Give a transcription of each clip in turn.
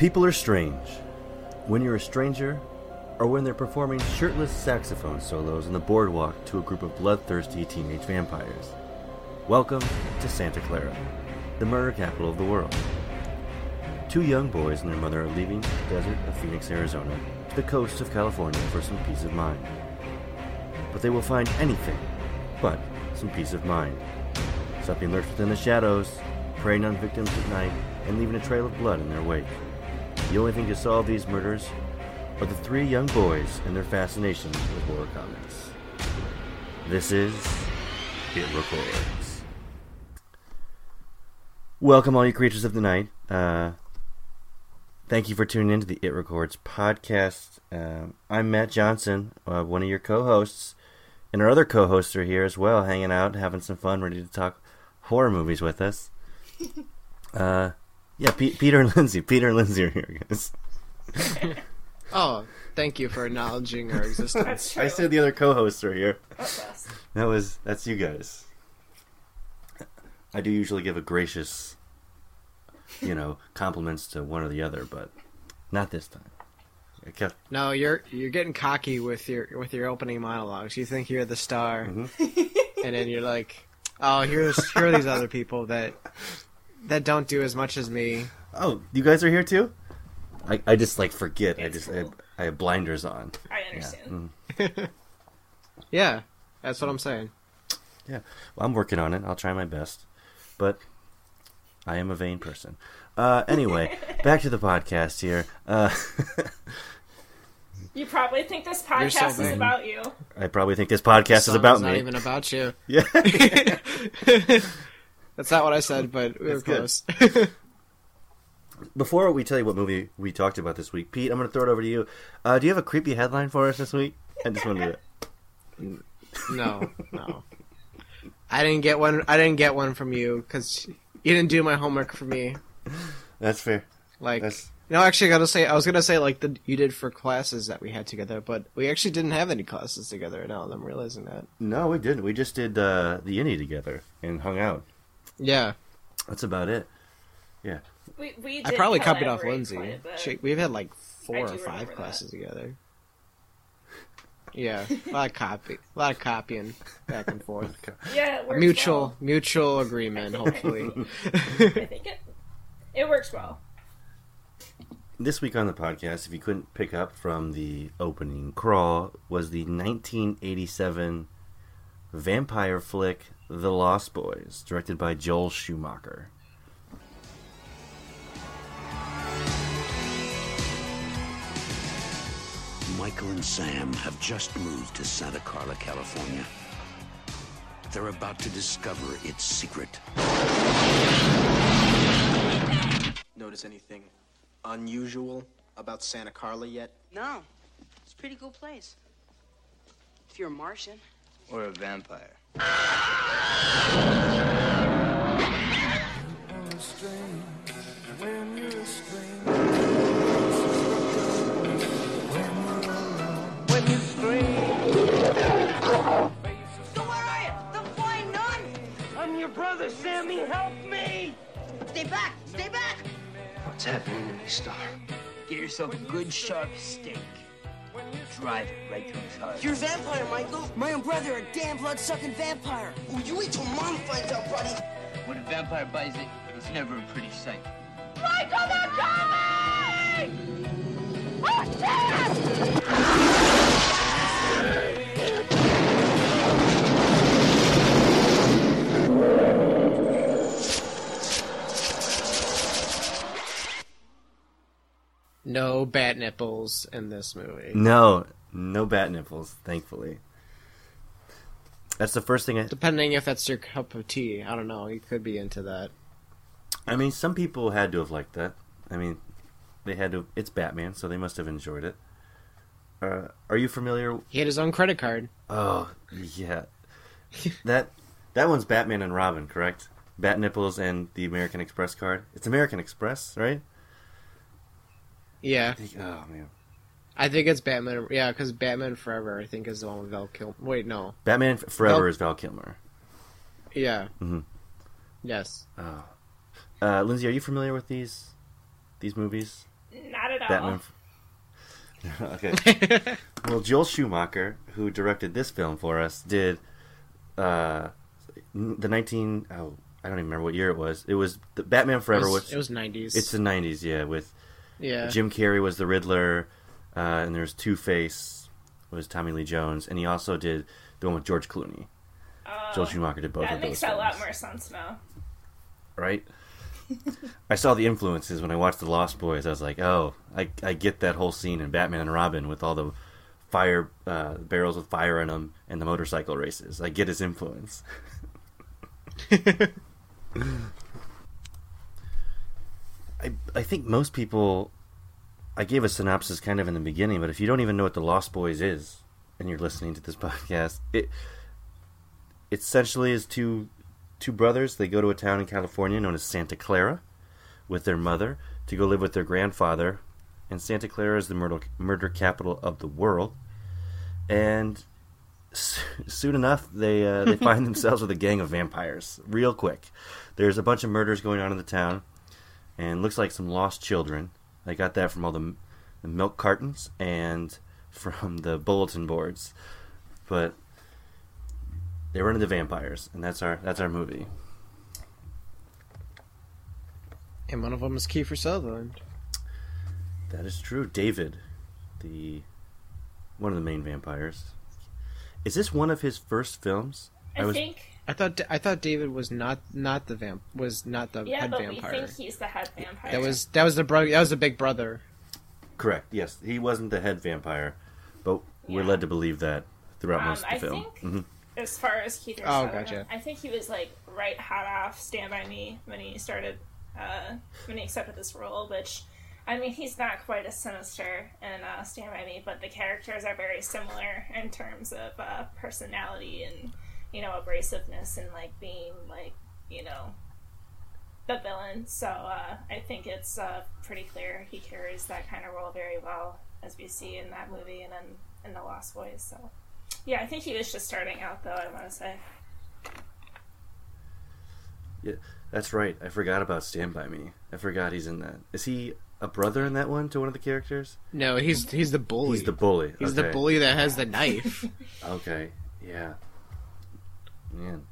People are strange. When you're a stranger, or when they're performing shirtless saxophone solos on the boardwalk to a group of bloodthirsty teenage vampires. Welcome to Santa Carla, the murder capital of the world. Two young boys and their mother are leaving the desert of Phoenix, Arizona, to the coast of California for some peace of mind. But they will find anything but some peace of mind. Something lurks within the shadows, preying on victims at night and leaving a trail of blood in their wake. The only thing to solve these murders are the three young boys and their fascination with horror comics. This is It Records. Welcome, all you creatures of the night. Uh, thank you for tuning in to the It Records podcast. Um, I'm Matt Johnson, uh, one of your co hosts, and our other co hosts are here as well, hanging out, having some fun, ready to talk horror movies with us. Uh, yeah, P- Peter and Lindsay. Peter and Lindsay are here, guys. Oh, thank you for acknowledging our existence. I said the other co-hosts are here. That was that's you guys. I do usually give a gracious, you know, compliments to one or the other, but not this time. I kept no, you're you're getting cocky with your with your opening monologues. You think you're the star, Mhm. and then you're like, "Oh, here's here are these other people that that don't do as much as me." Oh, you guys are here too? I, I just like forget. I just I, cool. I have blinders on. I Yeah. understand. Mm. Yeah, that's what I'm saying. Yeah, well, I'm working on it. I'll try my best. But I am a vain person. Uh, anyway, back to the podcast here. Uh, You probably think this You're so podcast is about you. I probably think this podcast is Song's about not me. even about you. Yeah. That's not what I said, but we were close. Before we tell you what movie we talked about this week, Pete, I'm going to throw it over to you. Uh, do you have a creepy headline for us this week? I just wanted to. no, no. I didn't get one. I didn't get one from you because you didn't do my homework for me. That's fair. Like, That's no, actually, I gotta say, I was gonna say like the you did for classes that we had together, but we actually didn't have any classes together. Now that I'm realizing that. no, we didn't. We just did uh, the indie together and hung out. Yeah, That's about it. Yeah, we, we I probably copied off Lindsay. quite a bit. She, we've had like four or five remember that. classes together. Yeah, a lot of copy, a lot of copying back and forth. yeah, it works mutual, well. mutual agreement, hopefully. I think it it works well. This week on the podcast, if you couldn't pick up from the opening crawl, was the 1987 vampire flick The Lost Boys, directed by Joel Schumacher. Michael and Sam have just moved to Santa Carla, California. They're about to discover its secret. Notice anything unusual about Santa Carla yet? No. It's a pretty cool place. If you're a Martian. Or a vampire? So where are you? The flying nun? I'm your brother, Sammy. Help me! Stay back! Stay back! What's happening to me, Star? Get yourself a good sharp steak. Drive it right through his heart. You're a vampire, Michael. My own brother, a damn blood-sucking vampire. Oh, you wait till mom finds out, buddy. When a vampire buys it, it's never a pretty sight. Michael, they're coming! Oh, shit! No bat nipples in this movie. No, no bat nipples, thankfully. That's the first thing I. Depending if that's your cup of tea, I don't know. You could be into that. I mean, some people had to have liked that. I mean, they had to. It's Batman, so they must have enjoyed it. Uh, are you familiar? He had his own credit card. Oh, yeah. that that one's Batman and Robin, correct? Bat nipples and the American Express card. It's American Express, right? Yeah, Oh man, I think it's Batman. Yeah, because Batman Forever, I think, is the one with Val Kilmer. Wait, no. Batman Forever Val- is Val Kilmer. Yeah. Mhm. Yes. Oh. Uh, Lindsay, are you familiar with these these movies? Not at all. Batman. okay. well, Joel Schumacher, who directed this film for us, did uh, the 19. Oh, I don't even remember what year it was. It was the Batman It Forever. was, was, it was 90s. It's the 90s, yeah. With yeah. Jim Carrey was the Riddler, uh, and there's Two Face was Tommy Lee Jones, and he also did the one with George Clooney. Joel Schumacher did both that of makes those a lot more sense now. right? I saw the influences when I watched The Lost Boys. I was like, oh, I, I get that whole scene in Batman and Robin with all the fire uh, barrels with fire in them and the motorcycle races. I get his influence. I I think most people. I gave a synopsis kind of in the beginning, but if you don't even know what The Lost Boys is, and you're listening to this podcast, it it essentially is two two brothers. They go to a town in California known as Santa Carla with their mother to go live with their grandfather. And Santa Carla is the murder, murder capital of the world. And s- soon enough, they uh, they find themselves with a gang of vampires real quick. There's a bunch of murders going on in the town, and looks like some lost children. I got that from all the, the milk cartons and from the bulletin boards. But they run into vampires, and that's our that's our movie. and one of them is Kiefer Sutherland. That is true. David, the one of the main vampires. Is this one of his first films? I, I was- think. I thought I thought David was not not the vamp was not the Yeah, head but we vampire. think he's the head vampire. That was that was the brother. That was the big brother. Correct. Yes, he wasn't the head vampire, but we're led to believe that throughout Um, most of the I film. think Mhm. as far as Kiefer Oh, Sutherland, gotcha. I think he was like right hot off Stand by Me when he started uh, when he accepted this role. Which, I mean, he's not quite as sinister in uh, Stand by Me, but the characters are very similar in terms of uh, personality and you know abrasiveness and like being like you know the villain. So uh, I think it's uh, pretty clear he carries that kind of role very well, as we see in that movie and in, in The Lost Boys. So yeah, I think he was just starting out, though. I want to say. Yeah, that's right. I forgot about Stand by Me. I forgot he's in that. Is he a brother in that one to one of the characters? No, he's he's the bully. He's the bully. He's the bully that has the knife. Okay. Yeah. Man.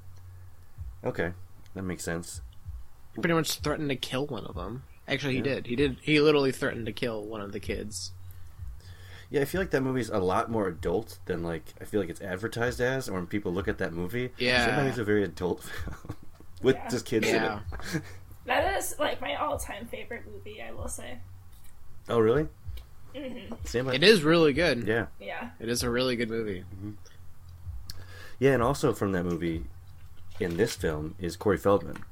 Okay, that makes sense. He pretty much threatened to kill one of them. Actually, he Yeah. did. He did. He literally threatened to kill one of the kids. Yeah, I feel like that movie's a lot more adult than like I feel like it's advertised as, or when people look at that movie. Yeah. sometimes a very adult film with Yeah. just kids Yeah. in it. That is like my all-time favorite movie. I will say. Oh, really? hmm Stand. It is really good. Yeah, Yeah. It is a really good movie. Yeah, and also from that movie, in this film is Corey Feldman.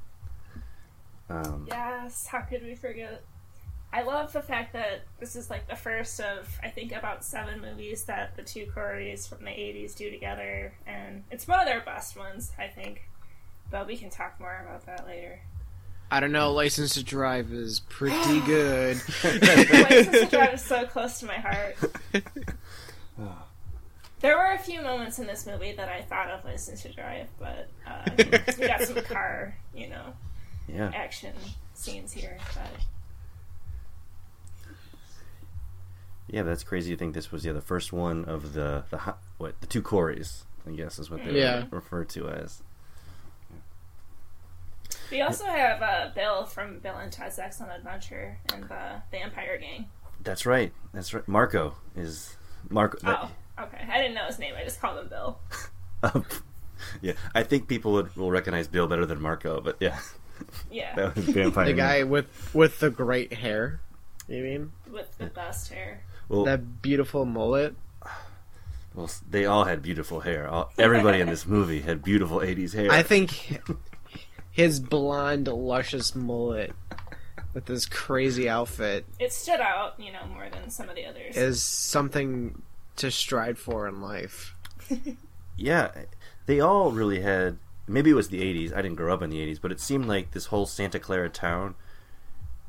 Um, Yes. How could we forget? I love the fact that this is like the first of I think about seven movies that the two Coreys from the '80s do together, and it's one of their best ones, I think. But we can talk more about that later. I don't know. License to Drive is pretty good. License to Drive is so close to my heart. There were a few moments in this movie that I thought of License to Drive, but uh, we got some car, you know, yeah, action scenes here. But yeah, that's crazy to think this was yeah the first one of the the what the two Coreys, I guess is what they Yeah. were referred to as. we also have uh, Bill from Bill and Ted's Excellent Adventure and the Vampire Gang. That's right. That's right. Marco is Marco. that- Oh, okay. I didn't know his name. I just called him Bill. Um, yeah, I think people would, will recognize Bill better than Marco, but yeah, Yeah, that was Vampire. the Man. guy with with the great hair. You mean with the best hair. Well, that beautiful mullet? well, they all had beautiful hair. All, everybody in this movie had beautiful '80s hair. I think his blonde, luscious mullet with this crazy outfit It stood out, you know, more than some of the others. is something to strive for in life. yeah, they all really had. Maybe it was the '80s. I didn't grow up in the '80s, but it seemed like this whole Santa Carla town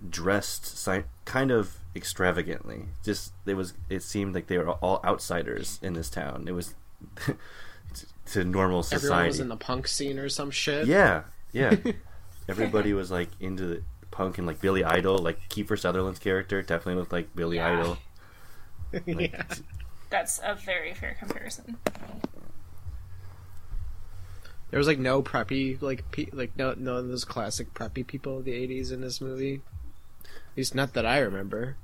dressed kind of extravagantly. Just it was. It seemed like they were all outsiders in this town. It was to normal society. Everyone was in the punk scene or some shit. Yeah, yeah. Everybody was like into the, punk and like Billy Idol, like Kiefer Sutherland's character definitely looked like Billy Yeah. Idol. Like, yeah. That's a very fair comparison. There was like no preppy like pe- like no none of those classic preppy people of the '80s in this movie. At least not that I remember.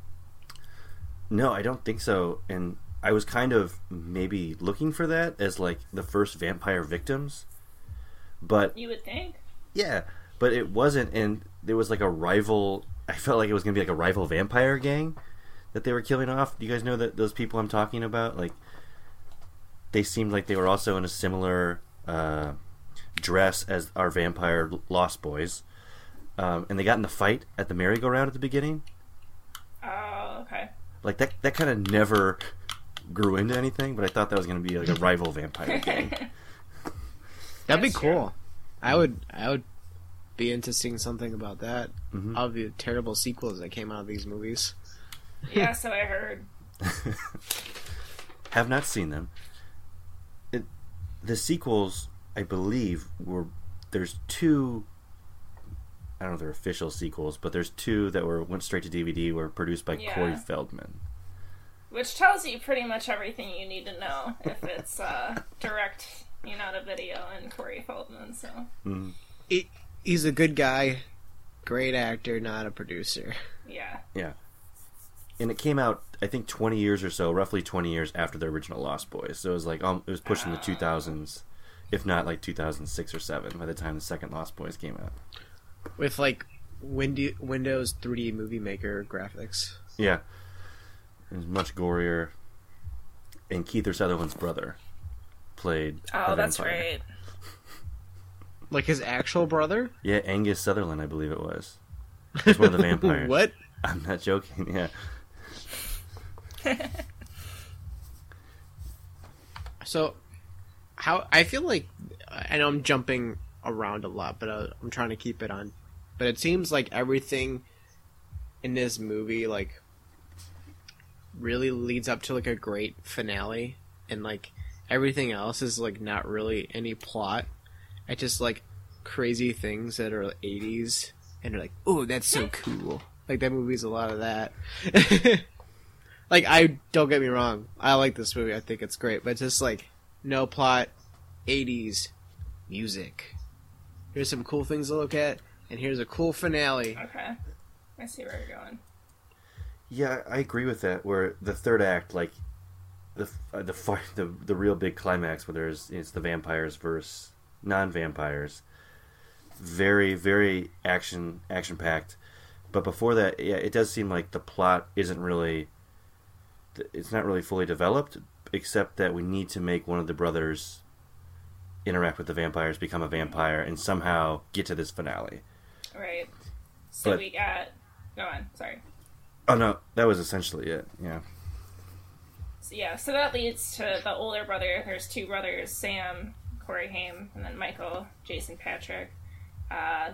No, I don't think so. And I was kind of maybe looking for that as like the first vampire victims. But You would think. yeah, but it wasn't and there was like a rival I felt like it was going to be like a rival vampire gang that they were killing off. Do you guys know that those people I'm talking about like they seemed like they were also in a similar uh, dress as our vampire Lost Boys. Um, and they got in the fight at the merry-go-round at the beginning. Oh, okay. like that that kind of never grew into anything but i thought that was going to be like a rival vampire gang That'd be That's true. cool. I would I would be into seeing something about that. Mhm. Of the terrible sequels that came out of these movies. Yeah, so I heard. have not seen them it, the sequels i believe were there's two i don't know if they're official sequels but there's two that were went straight to dvd were produced by Yeah. corey feldman Which tells you pretty much everything you need to know if it's uh, direct, you know, to video and Corey Feldman. So Mhm. He, he's a good guy, great actor, not a producer. yeah, yeah and it came out i think 20 years or so roughly 20 years after the original lost boys so it was like um, it was pushing the 2000s if not like 2006 or 7 by the time the second lost boys came out With like Windy, Windows 3D Movie Maker graphics. Yeah. It was much gorier. And Kiefer Sutherland's brother played. oh, a that's vampire. right. Like his actual brother? Yeah, Angus Sutherland, I believe it was. He's one of the vampires. what? I'm not joking. Yeah. So, how I feel like I know I'm jumping around a lot, but uh, I'm trying to keep it on. But it seems like everything in this movie like really leads up to like a great finale, and like everything else is like not really any plot. It's just like crazy things that are 80s, and you're like, oh, that's so cool. Like that movie's a lot of that. like I don't get me wrong, I like this movie. I think it's great, but just like no plot, 80s music. Here's some cool things to look at, and here's a cool finale. Okay, I see where you're going. Yeah, I agree with that. Where the third act, like the uh, the fi- the the real big climax, where there's it's the vampires versus non-vampires. Very very action action packed, but before that, yeah, it does seem like the plot isn't really. It's not really fully developed, except that we need to make one of the brothers interact with the vampires, become a vampire, and somehow get to this finale. Right. So But- we got. Go on. Sorry. Oh no, that was essentially it. Yeah. So, yeah, so that leads to the older brother. There's two brothers, Sam, Corey Haim, and then Michael, Jason Patric. Uh,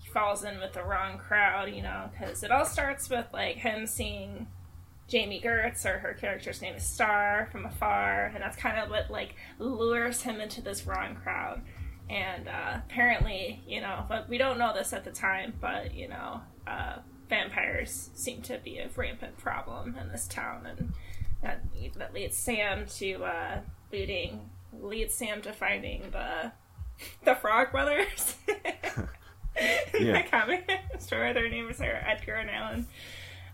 he falls in with the wrong crowd, you know, because it all starts with like him seeing Jami Gertz, or her character's name is Star, from afar, and that's kind of what like lures him into this wrong crowd. And uh, apparently, you know, but we don't know this at the time, but you know, uh, vampires seem to be a rampant problem in this town, and that, that leads Sam to uh, leading leads Sam to finding the the Frog Brothers. In Yeah. the comic store, their names are Edgar and Alan.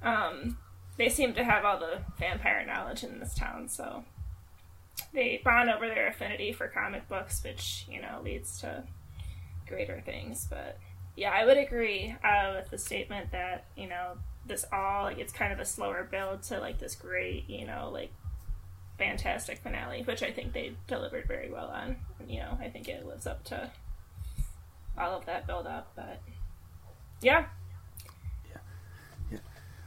Um, they seem to have all the vampire knowledge in this town, so they bond over their affinity for comic books, which you know leads to greater things. But yeah, I would agree uh, with the statement that you know this all like it's kind of a slower build to like this great you know like fantastic finale, which I think they delivered very well on. You know, I think it lives up to all of that build up. But yeah, Yeah. Yeah.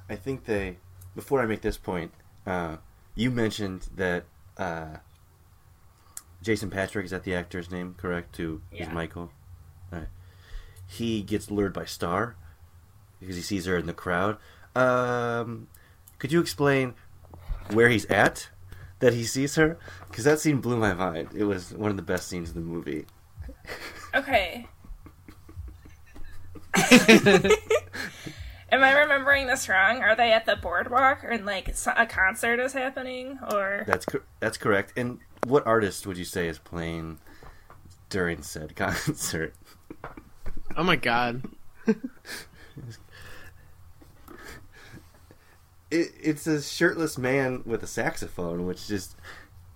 I think they. Before I make this point, uh, you mentioned that uh, Jason Patric is that the actor's name, correct? To is Michael. Alright. He gets lured by Star because he sees her in the crowd. Um, could you explain where he's at that he sees her? Because that scene blew my mind. It was one of the best scenes in the movie. okay. Am I remembering this wrong? Are they at the boardwalk or like a concert is happening or That's cor- that's correct. And what artist would you say is playing during said concert? Oh my god. It, it's a shirtless man with a saxophone, which just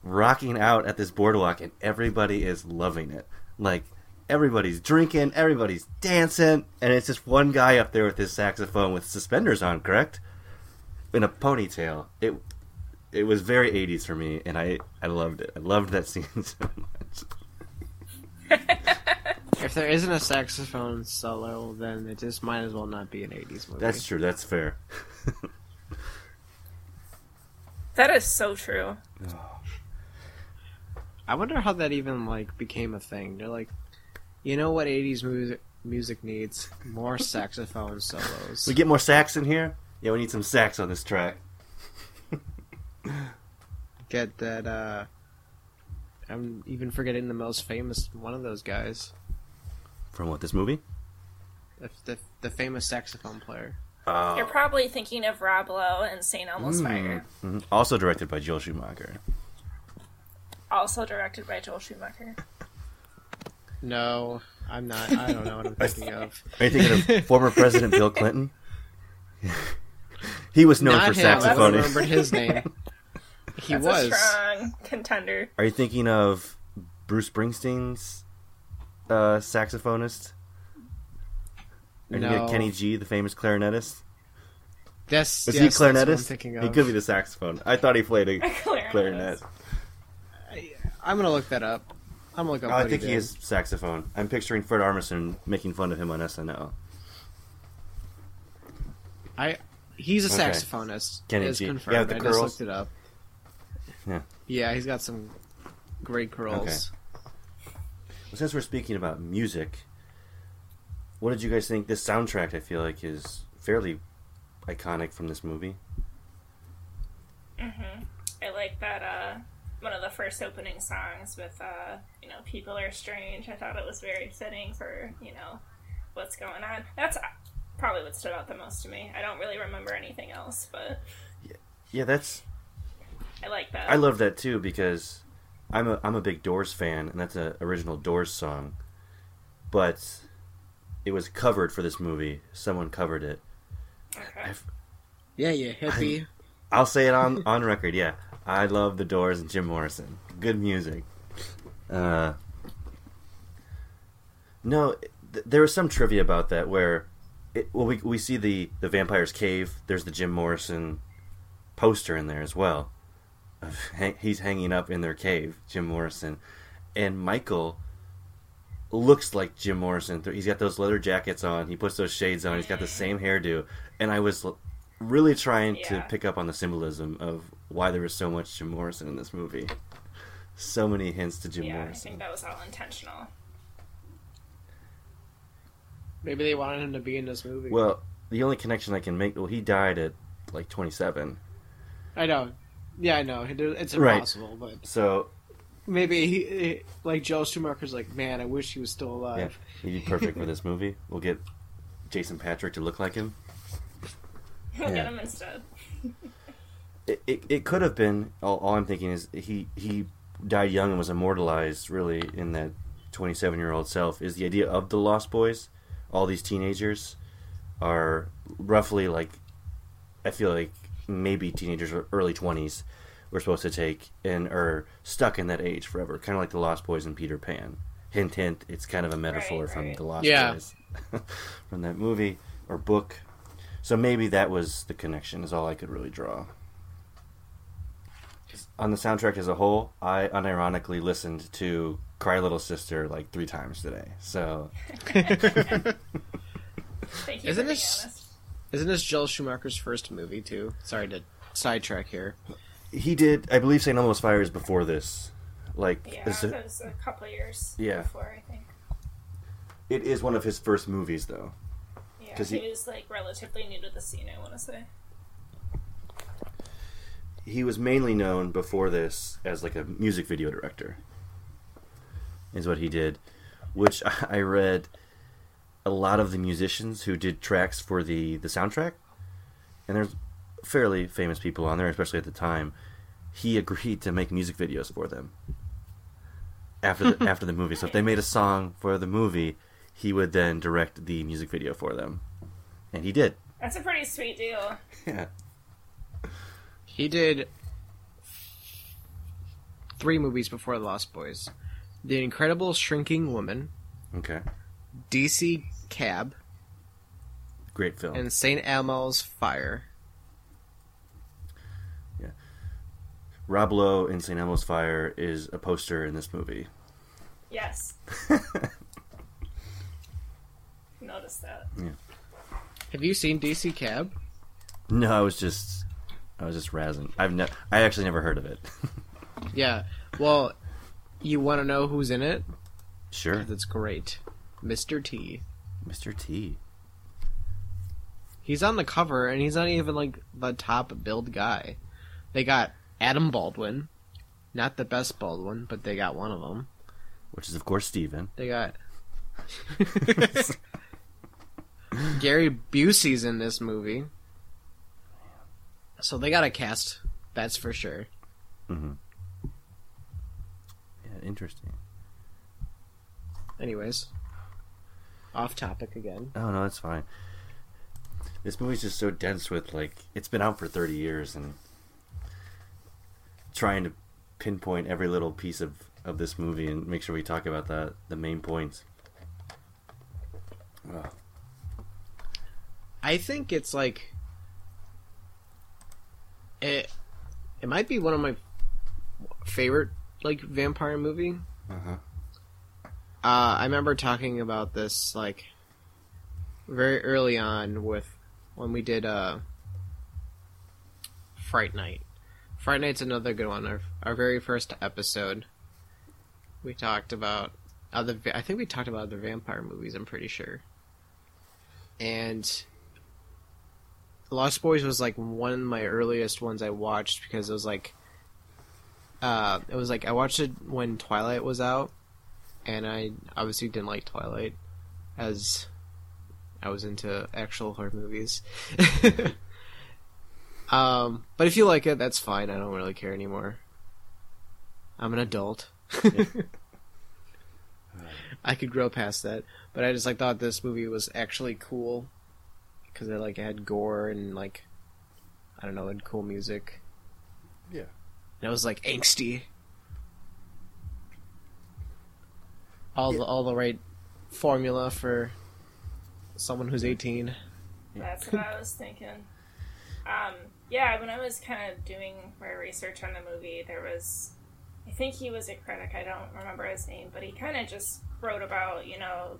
rocking out at this boardwalk, and everybody is loving it. Like everybody's drinking, everybody's dancing, and it's just one guy up there with his saxophone with suspenders on, correct? In a ponytail. It it was very 80s for me, and I I loved it. I loved that scene so much. If there isn't a saxophone solo, then it just might as well not be an 80s movie. That's true. That's fair. that is so true. I wonder how that even like became a thing. They're like, you know what 80s music music needs? More saxophone solos. We get more sax in here. Yeah, we need some sax on this track. get that uh I'm even forgetting the most famous one of those guys. From what this movie? The the, the famous saxophone player. Uh, You're probably thinking of Rob Lowe and St. Elmo's Fire. mhm. Also directed by Joel Schumacher. Also directed by Joel Schumacher. No, I'm not. I don't know what I'm thinking of. Are you thinking of former President Bill Clinton? he was known Not for him. I saxophoning. remembered his name. He That's was. a strong contender. Are you thinking of Bruce Springsteen's uh, saxophonist? Are you thinking of Kenny G, the famous clarinetist? That's, Is yes, he that's what I'm clarinetist? He could be the saxophone. I thought he played a Clarinet. clarinet. I'm gonna look that up. I'm gonna look up. Oh, I what think he did. is saxophone. I'm picturing Fred Armisen making fun of him on SNL. I. He's a Okay. saxophonist. Kenny It's G. confirmed. Yeah, the I curls. just looked it up. Yeah. Yeah, he's got some great curls. Well, since we're speaking about music, what did you guys think? This soundtrack, I feel like, is fairly iconic from this movie. Mhm. I like that uh one of the first opening songs with uh you know people are strange. I thought it was very fitting for you know what's going on. That's probably what stood out the most to me. I don't really remember anything else, but Yeah, yeah that's I like that. I love that too because I'm a I'm a big Doors fan, and that's an original Doors song, but it was covered for this movie. Someone covered it. Okay. Yeah, you hippie. I'll say it on on record. Yeah, I love the Doors and Jim Morrison. Good music. Uh, no, th- there was some trivia about that where, it, well, we we see the the vampire's cave. There's the Jim Morrison poster in there as well. Hang, he's hanging up in their cave, Jim Morrison, and Michael looks like Jim Morrison. He's got those leather jackets on. He puts those shades on. He's got the same hairdo. And I was really trying to pick up on the symbolism of why there was so much Jim Morrison in this movie. So many hints to Jim yeah, I Morrison. think that was all intentional. Maybe they wanted him to be in this movie. Well, the only connection I can make, well, he died at like 27. I know. Yeah, I know. It- It's Right. impossible, but So, maybe he, he- like Joel Schumacher's like, man, I wish he was still yeah, alive. he'd be perfect for this movie. We'll get Jason Patric to look like him. Get Yeah. him instead. It, it, it could have been, all, all I'm thinking is he, he died young and was immortalized, really, in that 27 year old self. Is the idea of the Lost Boys, all these teenagers are roughly like, I feel like maybe teenagers or early 20s we're supposed to take and are stuck in that age forever, kind of like the Lost Boys and Peter Pan. Hint, hint, it's kind of a metaphor Right, from right. the Lost Yeah. Boys from that movie or book. So maybe that was the connection, is all I could really draw. On the soundtrack as a whole, I unironically listened to Cry Little Sister like three times today. So Thank you Isn't this- honest. Isn't this Joel Schumacher's first movie too? Sorry to sidetrack here. he did, I believe, St. Elmo's Fire is before this. Like, Yeah, it's it a- was a couple years Yeah. before, I think. it is one of his first movies, though. Yeah, he, he- was like relatively new to the scene, I want to say. he was mainly known before this as like a music video director is what he did which i read a lot of the musicians who did tracks for the the soundtrack, and there's fairly famous people on there, especially at the time. He agreed to make music videos for them after the, after the movie. So if they made a song for the movie, he would then direct the music video for them, and he did. That's a pretty sweet deal. Yeah. He did three movies before The Lost Boys: The Incredible Shrinking Woman, Okay. DC Cab, Great film. and Saint Elmo's Fire. Rob Lowe in St. Elmo's Fire is a poster in this movie. Yes. Notice that. Have you seen DC Cab? No, I was just, I was just razzing. I've ne- I actually never heard of it. Yeah. Well, you want to know who's in it? Sure. That's great. Mr. T. Mr. T. He's on the cover, and he's not even like the top billed guy. They got Adam Baldwin, not the best Baldwin, but they got one of them. which is of course Steven. They got Gary Busey's in this movie, so they got a cast. That's for sure. Mm-hmm. Yeah, interesting. Anyways, off topic again. Oh no, that's fine. This movie's just so dense with like it's been out for thirty years and trying to pinpoint every little piece of of this movie and make sure we talk about that the main points. I think it's like it. It might be one of my favorite like vampire movie. Uh-huh. Uh, I remember talking about this like very early on with when we did uh, Fright Night. Fright Night's another good one. Our our very first episode, we talked about other. I think we talked about other vampire movies. I'm pretty sure. And Lost Boys was like one of my earliest ones I watched because it was like, uh, it was like I watched it when Twilight was out, and I obviously didn't like Twilight, as I was into actual horror movies. um, but if you like it, that's fine. I don't really care anymore. I'm an adult. I could grow past that, but I just like thought this movie was actually cool because it like had gore and like I don't know, it had cool music. Yeah. And it was like angsty. All the all the right formula for someone who's 18. That's what I was thinking. Um, yeah, when I was kind of doing my research on the movie, there was, I think he was a critic. I don't remember his name, but he kind of just wrote about, you know,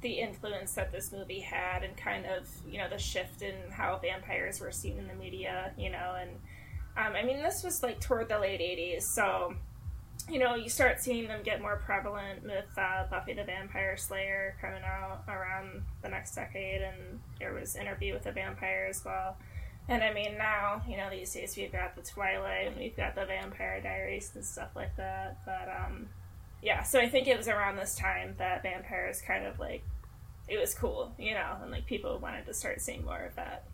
the influence that this movie had and kind of, you know, the shift in how vampires were seen in the media, you know, and um, I mean, this was like toward the late 80s, so you know, you start seeing them get more prevalent with uh, Buffy the Vampire Slayer coming out around the next decade, and there was Interview with a Vampire as well. And I mean, now, you know, these days we've got the Twilight, and we've got the Vampire Diaries and stuff like that. But, um, yeah, so I think it was around this time that vampires kind of like, it was cool, you know, and like people wanted to start seeing more of that.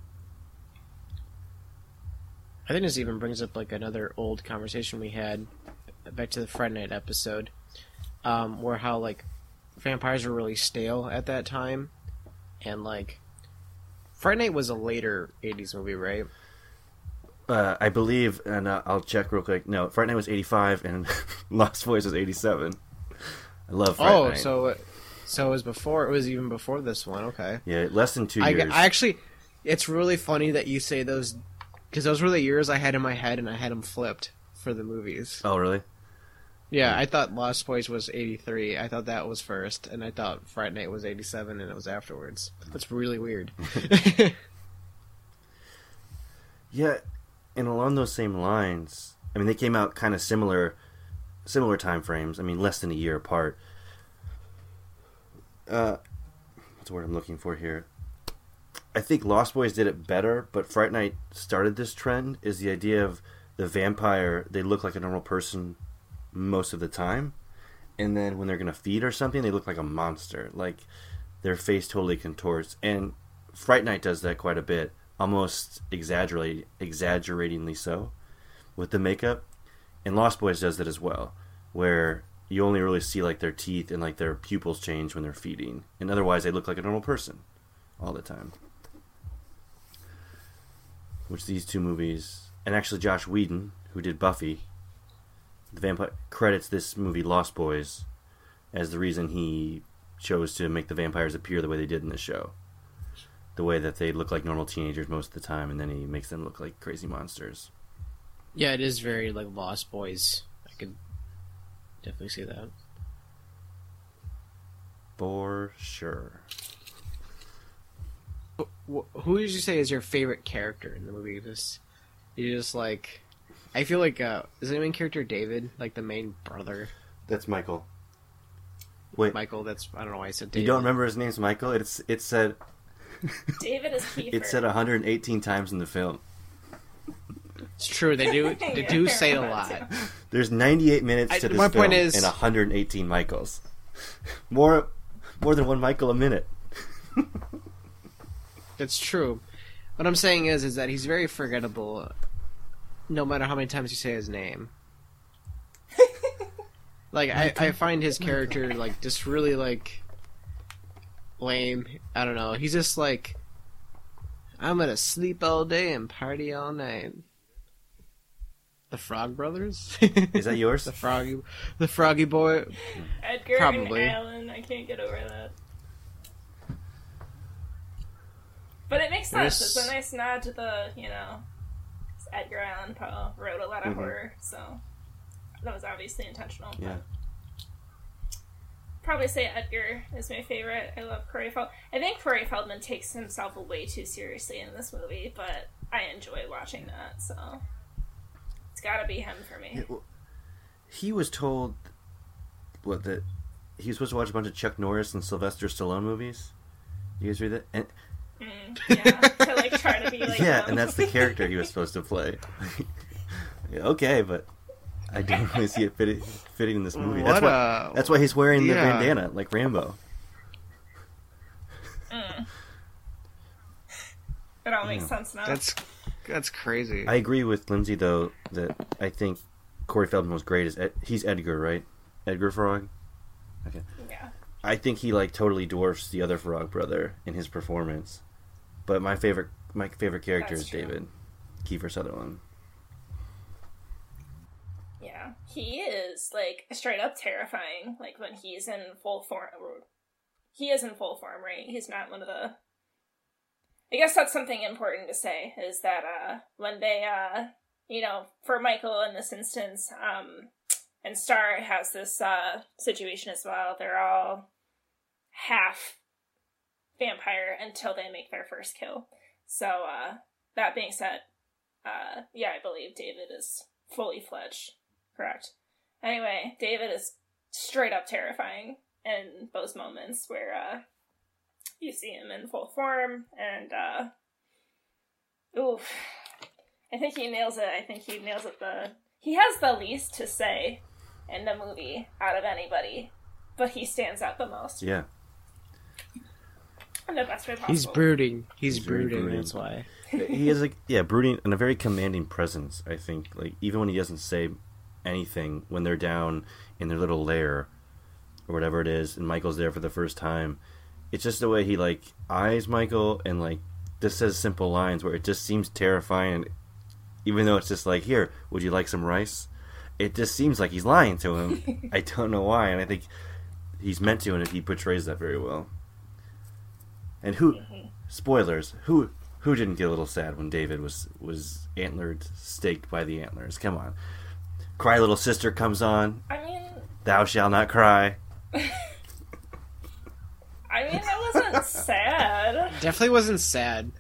I think this even brings up like another old conversation we had back to the Fright Night episode, um, where how like vampires were really stale at that time, and like Fright Night was a later '80s movie, right? Uh, I believe, and uh, I'll check real quick. No, Fright Night was eighty five, and Lost Boys was eighty seven. I love Fright oh, Night. so so it was before. It was even before this one. Okay. yeah, less than two I, years. I actually, it's really funny that you say those because those were the years I had in my head, and I had them flipped for the movies. oh, really? Yeah, I thought Lost Boys was 83. I thought that was first, and I thought Fright Night was 87, and it was afterwards. That's really weird. Yeah, and along those same lines, I mean, they came out kind of similar, similar time frames. I mean, less than a year apart. Uh, what's the word I'm looking for here? I think Lost Boys did it better, but Fright Night started this trend. Is the idea of the vampire? They look like a normal person most of the time, and then when they're gonna feed or something, they look like a monster. Like their face totally contorts, and Fright Night does that quite a bit, almost exaggerate, exaggeratingly so, with the makeup. And Lost Boys does that as well, where you only really see like their teeth and like their pupils change when they're feeding, and otherwise they look like a normal person all the time. Which these two movies, and actually Joss Whedon, who did Buffy, the vampire credits this movie Lost Boys as the reason he chose to make the vampires appear the way they did in the show. The way that they look like normal teenagers most of the time, and then he makes them look like crazy monsters. Yeah, it is very like Lost Boys. I can definitely see that. For sure. Who did you say is your favorite character in the movie? Just you just like, I feel like uh, is the main character David, like the main brother That's Michael. Wait, Michael? That's I don't know why I said you don't remember his name's Michael? It's it said David is Kiefer. it said 118 times in the film. It's true. They do they do I say a lot. There's 98 minutes I- to this my film point is- and 118 Michaels. More more than one Michael a minute. That's true. What I'm saying is, is that he's very forgettable, no matter how many times you say his name. like I, I find his character like just really like lame. I don't know. He's just like I'm gonna sleep all day and party all night. The Frog Brothers? Is that yours? the Froggy, the Froggy Boy? Edgar Probably. and Alan. I can't get over that. But it makes sense. There's- It's a nice nod to the, you know, Edgar Allan Poe wrote a lot of Mhm. horror, so that was obviously intentional. but Yeah. Probably say Edgar is my favorite. I love Corey Feldman. I think Corey Feldman takes himself way too seriously in this movie, but I enjoy watching that, so it's gotta be him for me. Yeah, well, he was told what that he was supposed to watch a bunch of Chuck Norris and Sylvester Stallone movies. You guys read that? And, Mm, yeah, to like try to be like yeah, them. and that's the character he was supposed to play. Yeah, okay, but I didn't really see it fitting, fitting in this movie. That's why. a- that's why he's wearing the bandana like Rambo. Mm. It all makes Yeah. sense now. That's that's crazy. I agree with Lindsay though that I think Corey Feldman was great as Ed, he's Edgar, right? Edgar Frog. Okay. yeah. I think he like totally dwarfs the other Frog brother in his performance. But my favorite my favorite character That's is true. David Kiefer Sutherland. Yeah, he is like straight up terrifying. Like when he's in full form, he is in full form, right? He's not one of the. I guess that's something important to say is that uh, when they, uh, you know, for Michael in this instance, um, and Star has this uh, situation as well. They're all half vampire until they make their first kill. So uh, that being said, uh, yeah, I believe David is fully fledged. Correct. Anyway, David is straight up terrifying in those moments where uh, you see him in full form, and uh, oof, I think he nails it. I think he nails it. The he has the least to say in the movie out of anybody, but he stands out the most Yeah. in the best way possible. He's brooding. He's, He's brooding, brooding. That's why. he is like yeah, brooding and a very commanding presence, I think. Like even when he doesn't say anything when they're down in their little lair or whatever it is and Michael's there for the first time, it's just the way he like eyes Michael and like just says simple lines where it just seems terrifying even though it's just like, Here, would you like some rice? It just seems like he's lying to him. I don't know why, and I think he's meant to and he portrays that very well. And who mm-hmm. spoilers, who who didn't get a little sad when David was was antlered, staked by the antlers? Come on. Cry little sister comes on. I mean, Thou Shall not cry. I mean, that wasn't sad. Definitely wasn't sad.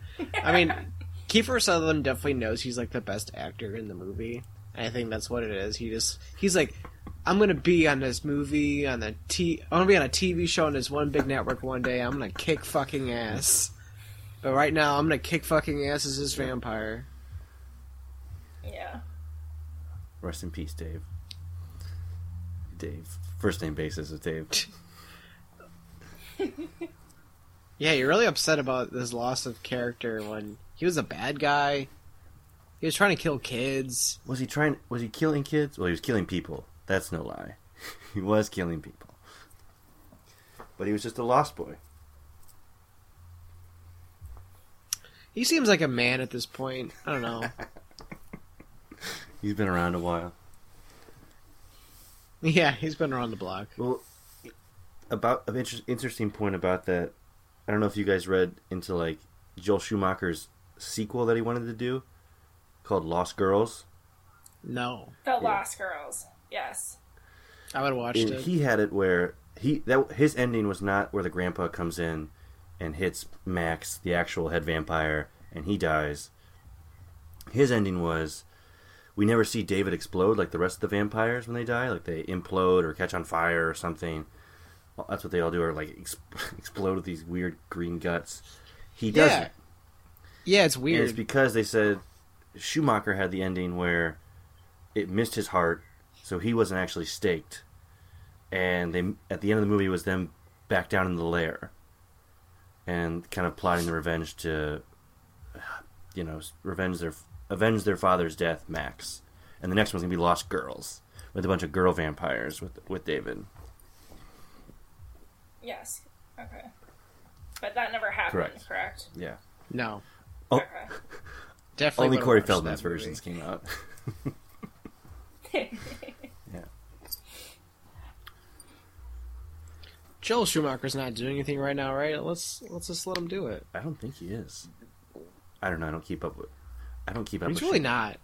I mean, Kiefer Sutherland definitely knows he's like the best actor in the movie. I think that's what it is. He just he's like, I'm gonna be on this movie on the t. I'm gonna be on a TV show on this one big network one day. I'm gonna kick fucking ass. But right now, I'm gonna kick fucking ass as this vampire. Yeah. Rest in peace, Dave. Dave. First name basis is Dave. Yeah, you're really upset about this loss of character when he was a bad guy. He was trying to kill kids. Was he trying? Was he killing kids? Well, he was killing people. That's no lie. he was killing people. But he was just a lost boy. He seems like a man at this point. I don't know. He's been around a while. yeah, he's been around the block. Well, about an inter- interesting point about that. I don't know if you guys read into like Joel Schumacher's sequel that he wanted to do, called Lost Girls. No, The Lost Girls. Yes. I would have watched And it. he had it where he that his ending was not where the grandpa comes in and hits Max, the actual head vampire, and he dies. His ending was we never see David explode like the rest of the vampires when they die, like they implode or catch on fire or something. Well, that's what they all do, or like ex- explode with these weird green guts. He doesn't. yeah, yeah, it's And weird. it's because they said Schumacher had the ending where it missed his heart, so he wasn't actually staked. And they at the end of the movie was them back down in the lair, and kind of plotting the revenge to, you know, revenge their avenge their father's death, Max. And the next one's gonna be Lost Girls with a bunch of girl vampires with with David. Yes. Okay. But that never happened, Correct. correct? Yeah. no, Oh, Okay. definitely only would've Corey Feldman's that movie. versions came out. yeah. Joel Schumacher's not doing anything right now, right? Let's let's just let him do it. I don't think he is. I don't know. I don't keep up with. I don't keep up. He's with really shit. not.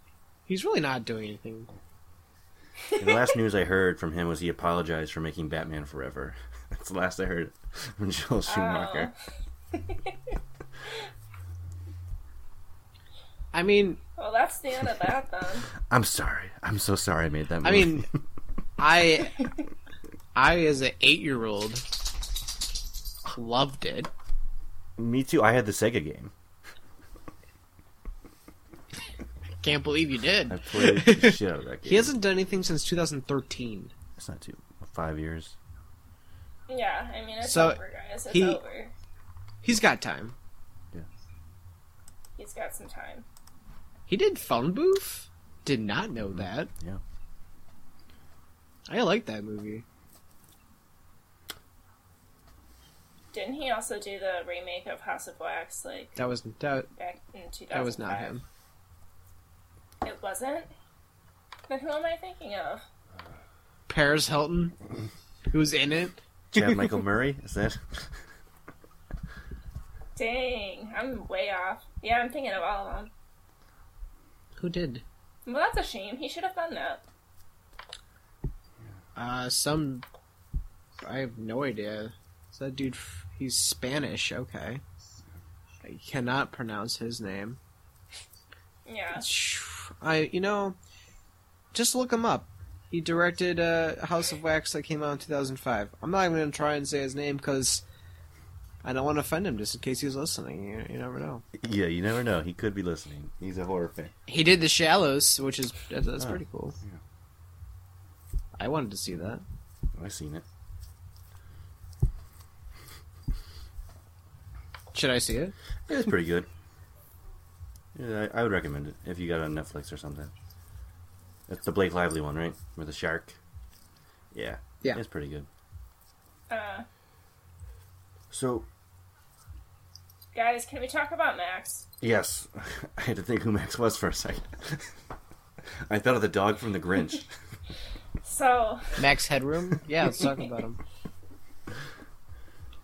He's really not doing anything. And the last news I heard from him was he apologized for making Batman Forever. That's the last I heard from Joel oh. Schumacher. I mean, Well, that's the end of that then. I'm sorry. I'm so sorry I made that. I mean, I, I as an eight-year-old, loved it. me too. I had the Sega game. Can't believe you I did. played the shit out of that game. He hasn't done anything since 2013. It's not too five years. Yeah, I mean, it's So, over, guys. It's he- over. He's got time. Yeah. He's got some time. He did Phone Booth. Did not know mm-hmm. that. Yeah. I like that movie. Didn't he also do the remake of House of Wax, like, That was that, back in 2005? that was not him. It wasn't? Then who am I thinking of? Paris Hilton, who's in it. Chad Michael Murray is that? Dang, I'm way off. Yeah, I'm thinking of all of them. Who did? Well, that's a shame. He should have done that. Uh, some. I have no idea. Is that dude? f- He's Spanish. Okay. I cannot pronounce his name. Yeah. I, you know, just look him up. He directed uh, House of Wax that came out in 2005. I'm not even going to try and say his name because I don't want to offend him just in case he's listening. You, you never know. Yeah, you never know. He could be listening. He's a horror fan. He did The Shallows, which is that's, that's Oh, pretty cool. yeah. I wanted to see that. I've seen it. Should I see it? It's pretty good. Yeah, I, I would recommend it if you got it on Netflix or something. It's the Blake Lively one, right? With the shark. Yeah. Yeah. It's pretty good. Uh, So, guys, can we talk about Max? yes, I had to think who Max was for a second. I thought of the dog from The Grinch. So, Max Headroom? Yeah, let's talk about him.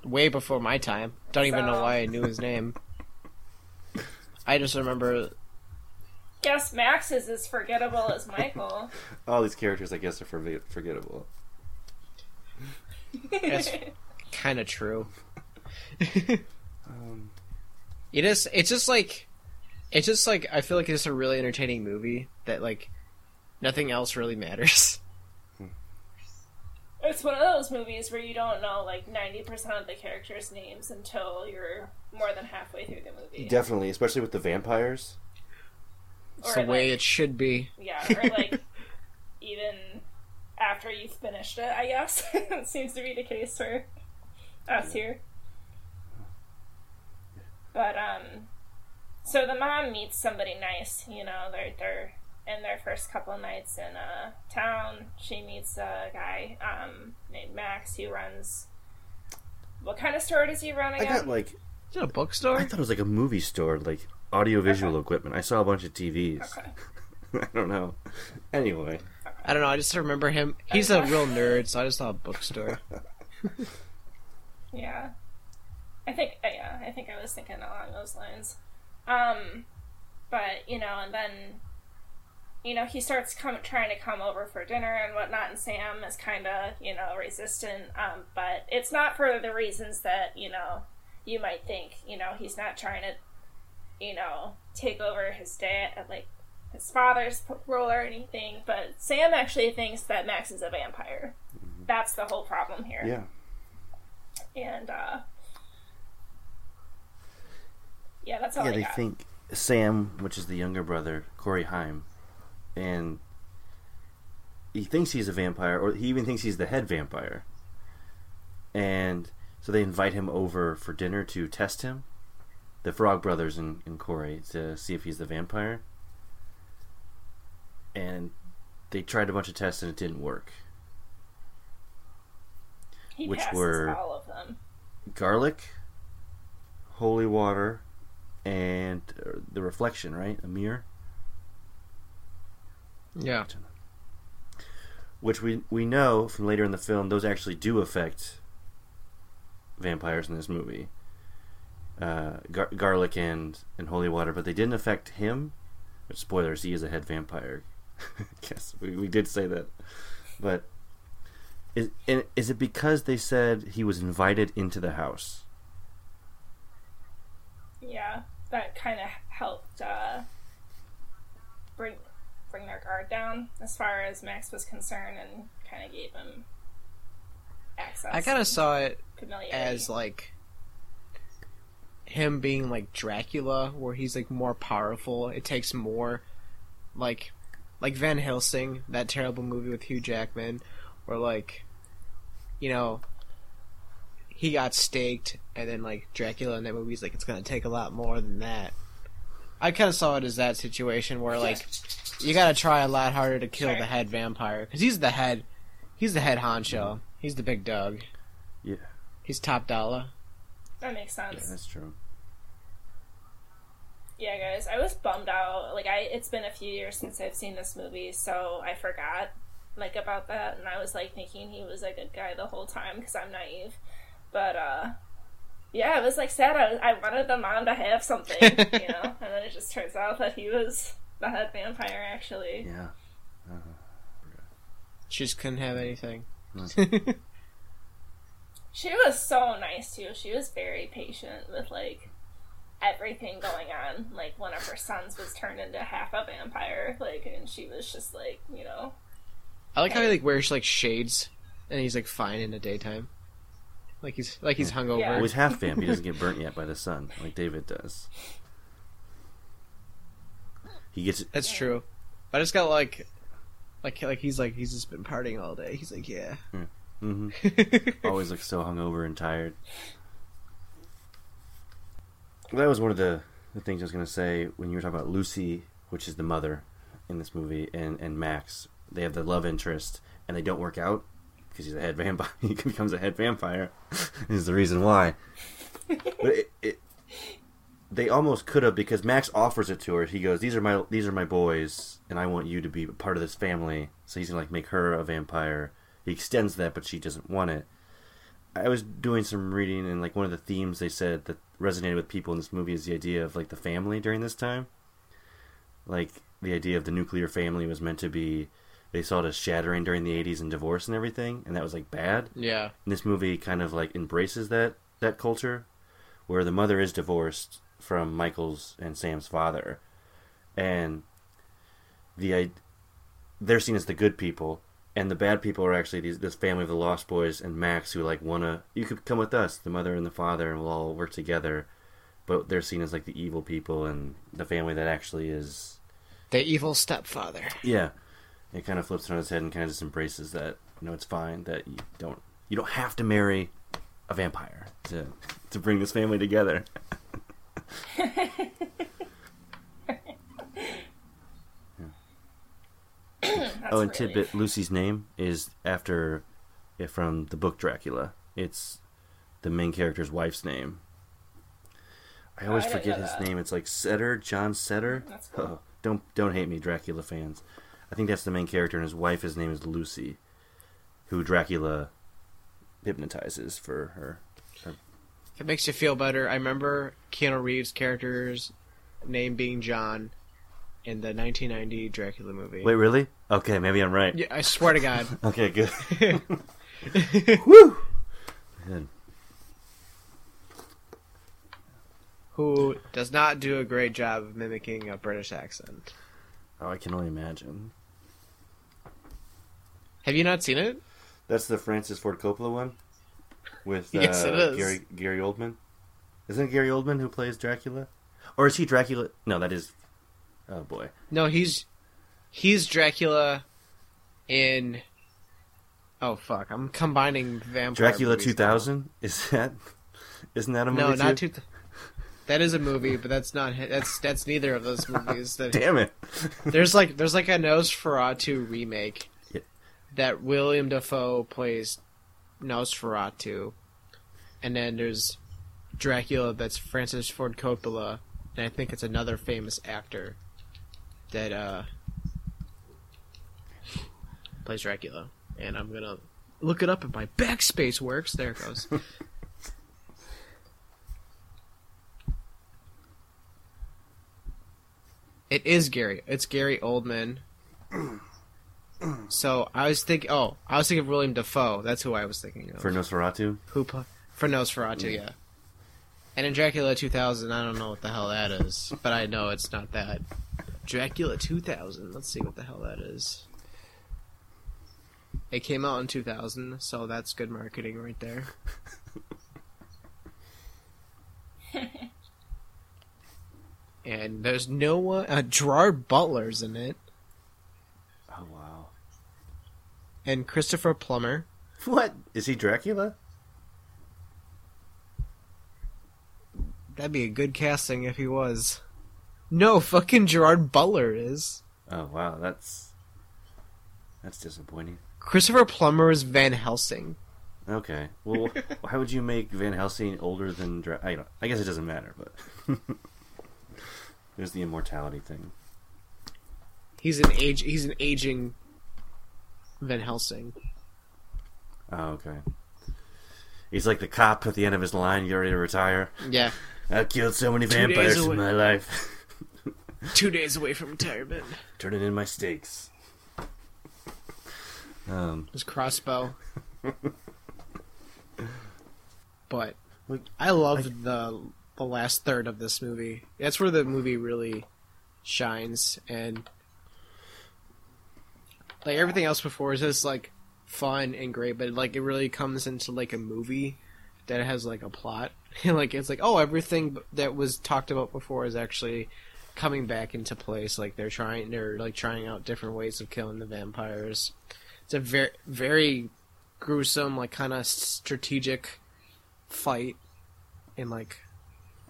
Way before my time. Don't even know why I knew his name. I just remember guess Max is as forgettable as Michael. All these characters, I guess, are forget- forgettable. That's kind of true. Um, It is. It's just like, it's just like I feel like it's a really entertaining movie that like nothing else really matters. It's one of those movies where you don't know like 90% of the characters' names until you're more than halfway through the movie. definitely, especially with the vampires. It's Or, the way like- it should be. Yeah, or like even after you've finished it, I guess. it seems to be the case for us here. But um, so the mom meets somebody nice. You know, they're they're in their first couple of nights in uh, town. She meets a guy um, named Max who runs. What kind of store does he run I got like Is it a I bookstore? I thought it was like a movie store, like audiovisual equipment. I saw a bunch of TVs. Okay. I don't know. Anyway, I don't know. I just remember him. He's a real nerd, so I just thought a bookstore. Yeah, I think uh, yeah, I think I was thinking along those lines. Um, but you know, and then you know he starts come trying to come over for dinner and whatnot, and Sam is kind of you know resistant. Um, but it's not for the reasons that you know you might think. You know, he's not trying to you know take over his dad like his father's role or anything. But Sam actually thinks that Max is a vampire. That's the whole problem here yeah. and uh yeah that's all yeah, I they got. think Sam, which is the younger brother, Corey Haim, and he thinks he's a vampire, or he even thinks he's the head vampire. And so they invite him over for dinner to test him, the Frog Brothers and, and Corey, to see if he's the vampire. And they tried a bunch of tests and it didn't work. he which passes were- all of them garlic, holy water, and uh, the reflection, right? A mirror. Yeah. which we we know from later in the film those actually do affect vampires in this movie. Uh, gar- garlic and and holy water, but they didn't affect him. Spoilers, he is a head vampire. yes, we, we did say that. But is is it because they said he was invited into the house? yeah that kind of helped uh bring bring their guard down as far as max was concerned and kind of gave him access I kind of saw it familiarity as like him being like Dracula, where he's like more powerful. It takes more, like, like Van Helsing, that terrible movie with Hugh Jackman, where like, you know, he got staked, and then like Dracula in that movie's like it's gonna take a lot more than that. I kind of saw it as that situation where like you gotta try a lot harder to kill Sure. the head vampire because he's the head, he's the head honcho, he's the big dog, Yeah, he's top dollar. that makes yeah, sense that's true. Yeah, guys, I was bummed out. Like, I it's been a few years since I've seen this movie, so I forgot like about that, and I was like thinking he was a good guy the whole time because I'm naive. But uh, yeah, it was like sad. I, was, I wanted the mom to have something, you know, and then it just turns out that he was the head vampire actually. Yeah. She just couldn't have anything. She was so nice too. She was very patient with like everything going on. Like one of her sons was turned into half a vampire, like, and she was just like, you know, I like how he like wears like shades, and he's like fine in the daytime, like he's like he's hungover. Yeah. Well, he's half vamp. He doesn't get burnt yet by the sun, like David does. He gets That's true. I just got like, like like he's like he's just been partying all day. He's like yeah. hmm always looks so hungover and tired. That was one of the, the things I was going to say when you were talking about Lucy, which is the mother in this movie, and, and Max. They have the love interest, and they don't work out because he's a head vampire. he becomes a head vampire. is the reason why. But it, it, they almost could have because Max offers it to her. He goes, "These are my these are my boys, and I want you to be part of this family." So he's gonna like make her a vampire. He extends that, but she doesn't want it. I was doing some reading, and like one of the themes they said that resonated with people in this movie is the idea of like the family during this time. Like the idea of the nuclear family was meant to be, they saw it as shattering during the '80s and divorce and everything, and that was like bad. Yeah. And this movie kind of like embraces that that culture, where the mother is divorced from Michael's and Sam's father, and the i- they're seen as the good people, and the bad people are actually these this family of the Lost Boys and Max who like wanna you could come with us, the mother and the father, and we'll all work together, but they're seen as like the evil people and the family that actually is The evil stepfather. yeah. It kind of flips it on its head and kind of just embraces that you know it's fine that you don't you don't have to marry a vampire to to bring this family together. oh, and really- tidbit: Lucy's name is after eh, from the book Dracula. It's the main character's wife's name. I always I forget his that. name. It's like Setter, John Setter. Cool. Oh, don't don't hate me, Dracula fans. I think that's the main character, and his wife, his name is Lucy, who Dracula hypnotizes for her. If it makes you feel better, I remember Keanu Reeves' character's name being John in the 1990 Dracula movie. Wait, really? Okay, maybe I'm right. Yeah, I swear to God. Okay, good. Woo! Good. Who does not do a great job of mimicking a British accent. Oh, I can only imagine. Have you not seen it? That's the Francis Ford Coppola one with uh, Yes, it is. Gary Gary Oldman. Isn't it Gary Oldman who plays Dracula, or is he Dracula? No, that is. Oh boy, No, he's he's Dracula in. Oh fuck! I'm combining vampire. Dracula movies two now. Is that? Isn't that a movie? No, not too? two. That is a movie, but that's not. That's that's neither of those movies. That Damn it! there's like there's like a Nosferatu remake Yeah. that William Dafoe plays Nosferatu, and then there's Dracula that's Francis Ford Coppola, and I think it's another famous actor that uh plays Dracula. And I'm gonna look it up if my backspace works. There it goes. It is Gary. It's Gary Oldman. So I was thinking. Oh, I was thinking of William Dafoe. That's who I was thinking of. For Nosferatu. who pl- for Nosferatu, yeah. And in Dracula 2000, I don't know what the hell that is, but I know it's not that. Dracula 2000. Let's see what the hell that is. It came out in 2000, so that's good marketing right there. and there's no one. Uh, Gerard Butler's in it, Oh wow. And Christopher Plummer. What is he Dracula? That'd be a good casting if he was. No, fucking Gerard Butler is. Oh wow, that's that's disappointing. Christopher Plummer is Van Helsing. Okay, well, why would you make Van Helsing older than? Dra- I don't. I guess it doesn't matter, but there's the immortality thing. He's an age. He's an aging Van Helsing. Oh, okay. He's like the cop at the end of his line, get ready to retire. Yeah, I've killed so many vampires in my life. two days away from retirement. Turning in my stakes. Um, His crossbow. but I loved the the last third of this movie. That's where the movie really shines, and like everything else before is just like fun and great, but like it really comes into like a movie that has like a plot. And like it's like oh everything that was talked about before is actually coming back into place. Like they're trying, they're like trying out different ways of killing the vampires. It's a very very gruesome, like kind of strategic fight in like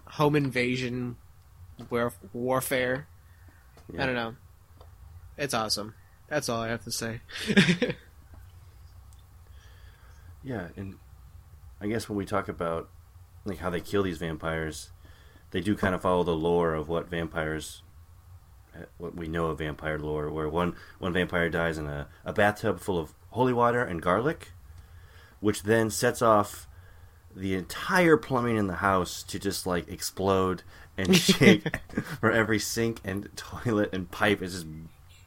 home invasion war- warfare. Yeah. I don't know. It's awesome. That's all I have to say. yeah, and I guess when we talk about like how they kill these vampires, they do kind of follow the lore of what vampires, what we know of vampire lore, where one one vampire dies in a, a bathtub full of holy water and garlic, which then sets off the entire plumbing in the house to just like explode and shake, where every sink and toilet and pipe is just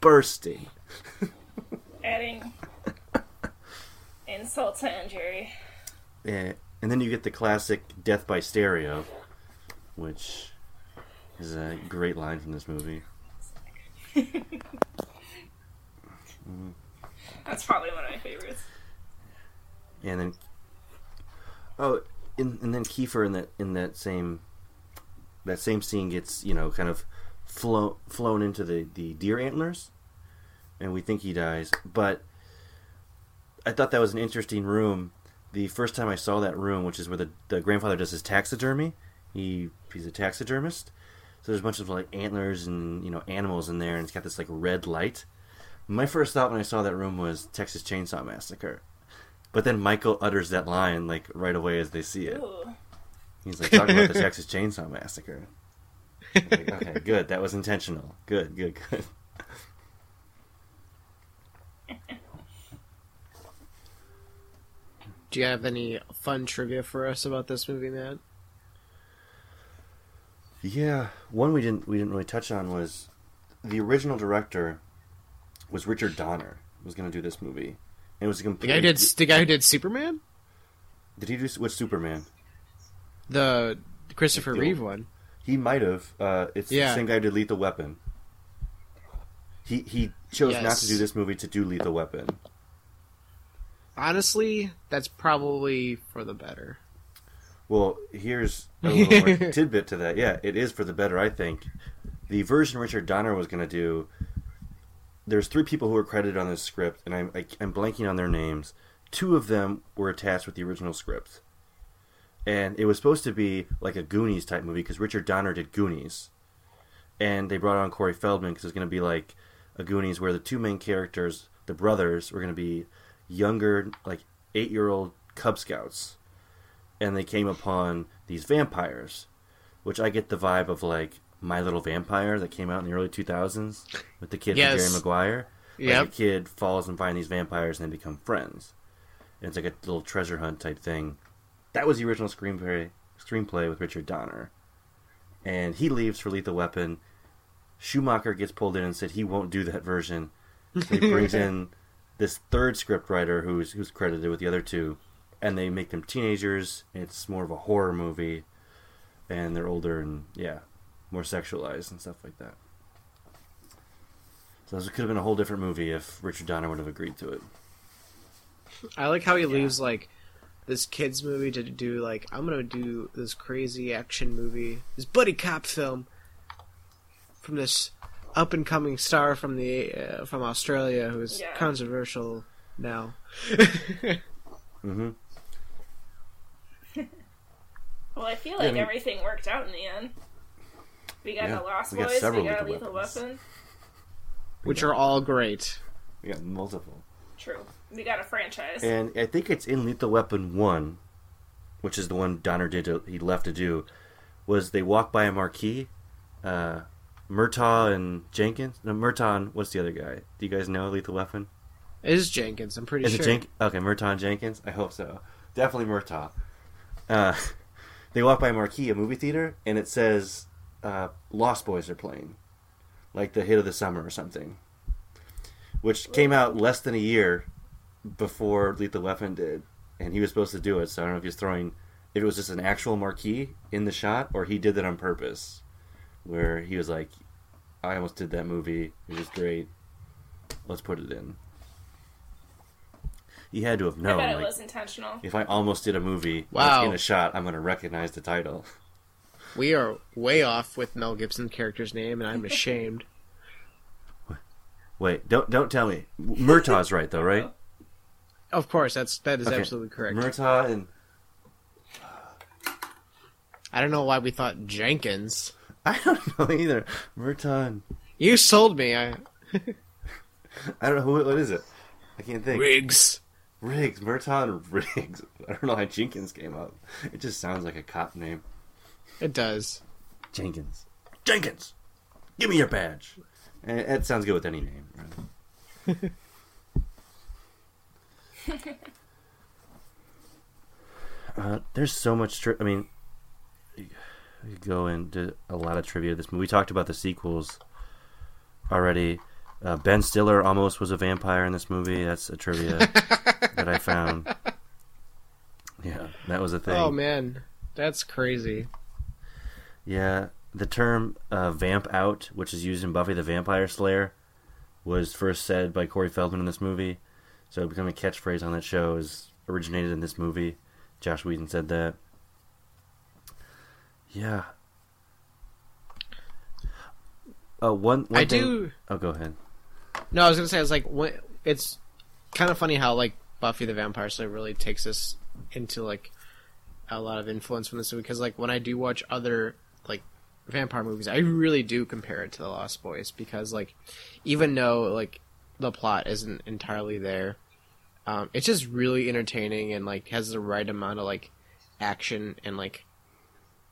bursting. Adding insult to injury. Yeah, and then you get the classic "Death by Stereo," which is a great line from this movie. That's probably one of my favorites. And then, oh, and, and then Kiefer in that in that same that same scene gets you know kind of flown flown into the the deer antlers, and we think he dies. But I thought that was an interesting room. The first time I saw that room, which is where the, the grandfather does his taxidermy, He he's a taxidermist. So there's a bunch of like antlers and you know animals in there, and it's got this like red light. My first thought when I saw that room was Texas Chainsaw Massacre, but then Michael utters that line like right away as they see it. Ooh. He's like talking about the Texas Chainsaw Massacre. Like, okay, good. That was intentional. Good, good, good. Do you have any fun trivia for us about this movie, Matt? Yeah, one we didn't we didn't really touch on was the original director was Richard Donner was going to do this movie, and it was a The complete. guy who did the guy who did Superman, Did he do with Superman? the Christopher The Reeve old- one. He might have. Uh, it's Yeah. the same guy who did Lethal Weapon. He he chose not to do this movie to do Lethal Weapon. Honestly, that's probably for the better. Well, here's a little more tidbit to that. Yeah, it is for the better, I think. The version Richard Donner was going to do. There's three people who were credited on this script, and I'm I, I'm blanking on their names. Two of them were attached with the original script, and it was supposed to be like a Goonies type movie because Richard Donner did Goonies, and they brought on Corey Feldman because it's going to be like a Goonies where the two main characters, the brothers, were going to be younger, like eight year old Cub Scouts and they came upon these vampires, which I get the vibe of like My Little Vampire that came out in the early 2000s with the kid Yes. from Jerry Maguire. Like Yep. a kid falls and finds these vampires and they become friends. And it's like a little treasure hunt type thing. That was the original screenplay screenplay with Richard Donner. And he leaves for Lethal Weapon. Schumacher gets pulled in and said he won't do that version. So he brings in this third script writer who's who's credited with the other two, and they make them teenagers. It's more of a horror movie, and they're older and yeah, more sexualized and stuff like that. So this could have been a whole different movie if Richard Donner would have agreed to it. I like how he leaves like this kids movie to do like I'm gonna do this crazy action movie, this buddy cop film from this up and coming star from the uh, from Australia who's Yeah. controversial now. hmm Well, I feel Yeah, I like mean- everything worked out in the end. We got Yeah, the Lost we got Boys, several we got Lethal Lethal Weapons. Weapon. which are all great. We got multiple, True. We got a franchise. and I think it's in Lethal Weapon one, which is the one Donner did. To, he left to do, was they walk by a marquee. Uh, Murtaugh and Jenkins. No, Murtaugh. and- What's the other guy? Do you guys know Lethal Weapon? It is Jenkins, I'm pretty Is sure. it Jenk? Okay, Murtaugh and Jenkins. I hope so. Definitely Murtaugh. Uh, they walk by a marquee, a movie theater, and it says uh, "Lost Boys" are playing, like the hit of the summer or something, which came out less than a year before Lethal Weapon did, and he was supposed to do it. So I don't know if he's throwing, if it was just an actual marquee in the shot, or he did that on purpose, where he was like, "I almost did that movie. It was great. Let's put it in." He had to have I known. bet it like, was intentional. if I almost did a movie Wow. that's in a shot, I'm going to recognize the title. We are way off with Mel Gibson's character's name, and I'm ashamed. Wait, don't don't tell me. Murtaugh's right though, right? of course, that's that is Okay. absolutely correct. Murtaugh and I don't know why we thought Jenkins. I don't know either. Murtaugh and You sold me. I I don't know who. What is it? I can't think. Riggs. Riggs, Murtaugh and Riggs. I don't know how Jenkins came up. It just sounds like a cop name. It does. Jenkins. Jenkins, give me your badge. And that sounds good with any name. Right? Uh, there's so much. Tri- I mean, we could go into a lot of trivia. This movie. We talked about the sequels already. Uh, ben Stiller almost was a vampire in this movie. That's a trivia that I found. Yeah, that was a thing. Oh man, that's crazy. Yeah, the term uh, "vamp out," which is used in Buffy the Vampire Slayer, was first said by Corey Feldman in this movie. So it became a catchphrase on that show. Is originated in this movie. Joss Whedon said that. Yeah. Uh, one, one I thing- do. Oh, go ahead. No, I was gonna say, I was like, when, it's kind of funny how like Buffy the Vampire Slayer really takes us into like a lot of influence from this movie because like when I do watch other like vampire movies, I really do compare it to The Lost Boys because like even though like the plot isn't entirely there, um, it's just really entertaining and like has the right amount of like action and like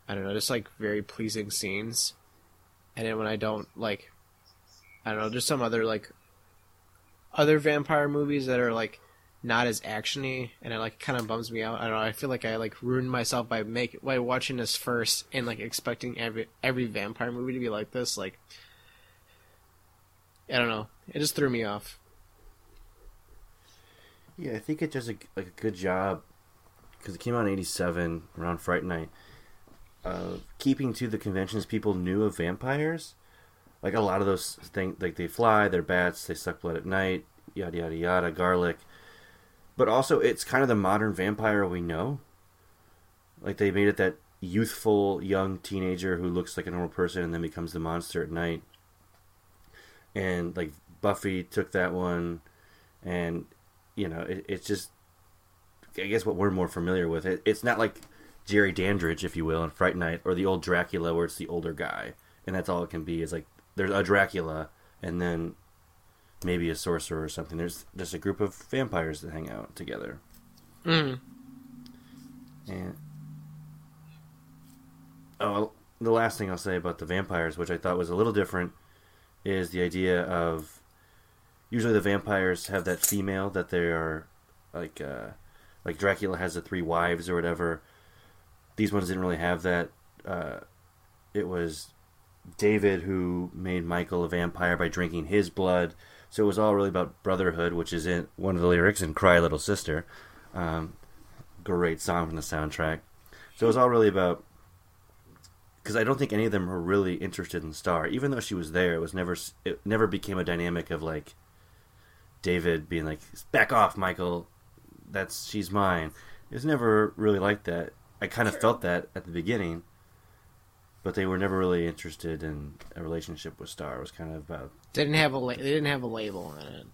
I don't know, just like very pleasing scenes. And then when I don't like, I don't know, just some other like other vampire movies that are like not as actiony and it like kind of bums me out. I don't know. I feel like I like ruined myself by make by watching this first and like expecting every every vampire movie to be like this. Like, I don't know. It just threw me off. Yeah, I think it does a, like a good job because it came out in '87 around Fright Night. Uh, keeping to the conventions people knew of vampires, like a lot of those things, like they fly, they're bats, they suck blood at night, yada yada yada, garlic. But also, it's kind of the modern vampire we know. Like they made it that youthful young teenager who looks like a normal person and then becomes the monster at night. And like Buffy took that one, and you know, it, it's just, I guess what we're more familiar with. It, it's not like Jerry Dandridge, if you will, in Fright Night, or the old Dracula, where it's the older guy, and that's all it can be. Is like there's a Dracula, and then maybe a sorcerer or something. There's just a group of vampires that hang out together. Mm. And oh, the last thing I'll say about the vampires, which I thought was a little different, is the idea of usually the vampires have that female that they are like uh, like Dracula has the three wives or whatever. These ones didn't really have that. Uh, it was David who made Michael a vampire by drinking his blood. So it was all really about brotherhood, which is in one of the lyrics in "Cry Little Sister." Um, great song from the soundtrack. So it was all really about because I don't think any of them were really interested in Star, even though she was there. It was never it never became a dynamic of like David being like, "Back off, Michael. That's she's mine." It was never really like that. I kind of felt that at the beginning, but they were never really interested in a relationship with Star. It was kind of about They didn't have a la- they didn't have a label on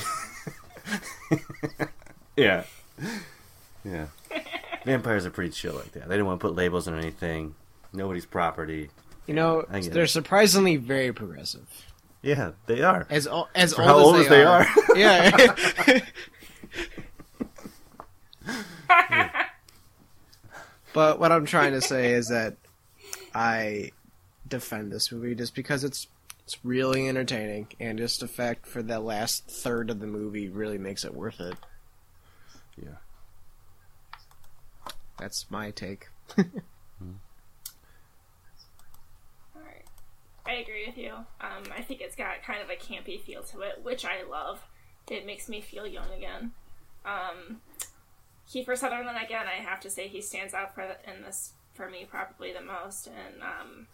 it. yeah, yeah. Vampires are pretty chill like that. They didn't want to put labels on anything. Nobody's property. You know, they're it. surprisingly very progressive. Yeah, they are. As o- as For old, how as, old they, as they are. are. yeah. but what I'm trying to say is that I defend this movie just because it's it's really entertaining and just the fact for the last third of the movie really makes it worth it. Yeah. That's my take. I agree with you. Um, I think it's got kind of a campy feel to it, which I love. It makes me feel young again. Um, Kiefer Sutherland, again, I have to say he stands out for in this for me probably the most. And um,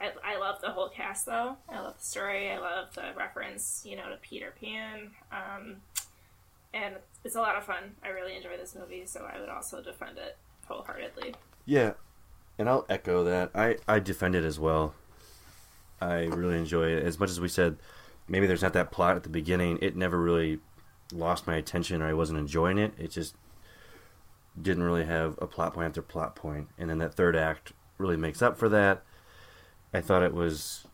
I, I love the whole cast, though. I love the story. I love the reference, you know, to Peter Pan. Um, and it's a lot of fun. I really enjoy this movie, so I would also defend it wholeheartedly. Yeah, and I'll echo that. I I defend it as well. I really enjoy it as much as we said. Maybe there's not that plot at the beginning. It never really lost my attention, or I wasn't enjoying it. It just didn't really have a plot point after plot point. and then that third act really makes up for that. I thought it was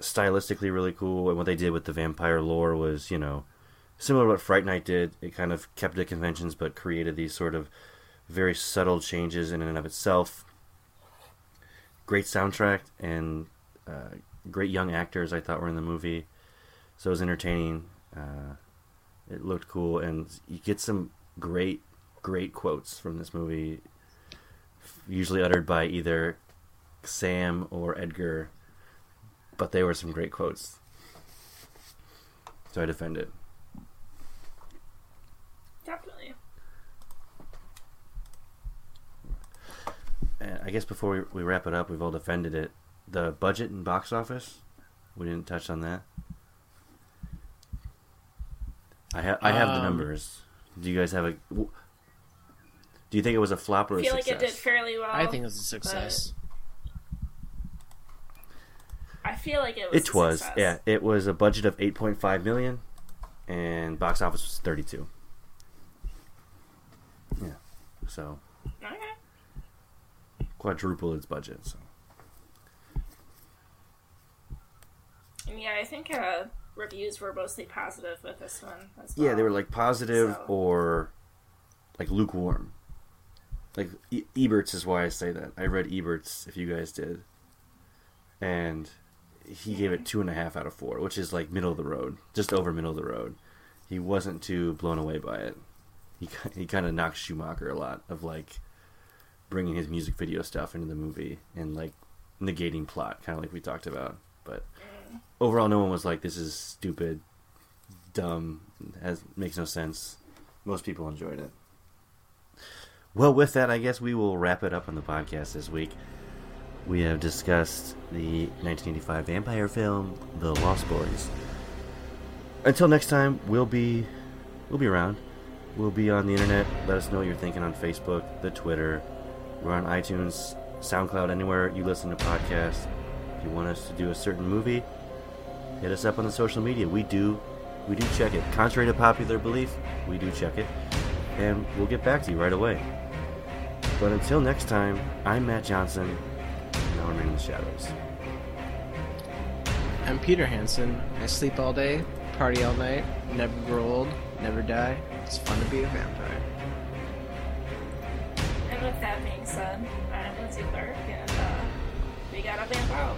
stylistically really cool, and what they did with the vampire lore was, you know, similar to what Fright Night did. It kind of kept the conventions, but created these sort of very subtle changes in and of itself. Great soundtrack and uh, great young actors. I thought were in the movie, so it was entertaining. Uh, it looked cool, and you get some great, great quotes from this movie. Usually uttered by either Sam or Edgar, but they were some great quotes. So I defend it. Definitely. And I guess before we, we wrap it up, we've all defended it. The budget and box office, we didn't touch on that. I have I have the Um, numbers. Do you guys have a? Do you think it was a flop or I a feel like it did fairly well. I think it was a success. I feel like it was. It a was, success. yeah. It was a budget of eight point five million, and box office was thirty two. Yeah, so Okay. quadruple its budget. So yeah, I think uh, reviews were mostly positive with this one as well. yeah, they were like positive So- or like lukewarm. Like e- Ebert's is why I say that. I read Ebert's if you guys did, and he gave it two and a half out of four, which is like middle of the road, just over middle of the road. He wasn't too blown away by it. He he kind of knocked Schumacher a lot of like bringing his music video stuff into the movie and like negating plot, kind of like we talked about. Overall, no one was like, "This is stupid, dumb, has makes no sense." Most people enjoyed it. Well, with that, I guess we will wrap it up on the podcast this week. We have discussed the 1985 vampire film, The Lost Boys. Until next time, we'll be we'll be around. We'll be on the internet. Let us know what you're thinking on Facebook, the Twitter. We're on iTunes, SoundCloud, anywhere you listen to podcasts. If you want us to do a certain movie, hit us up on the social media. We do we do check it. Contrary to popular belief, we do check it. And we'll get back to you right away. But until next time, I'm Matt Johnson, and I'll remain in the shadows. I'm Peter Hansen. I sleep all day, party all night, never grow old, never die. It's fun to be a vampire. And with that being said, I'm Lindsay Clark, and uh, we got a vamp out.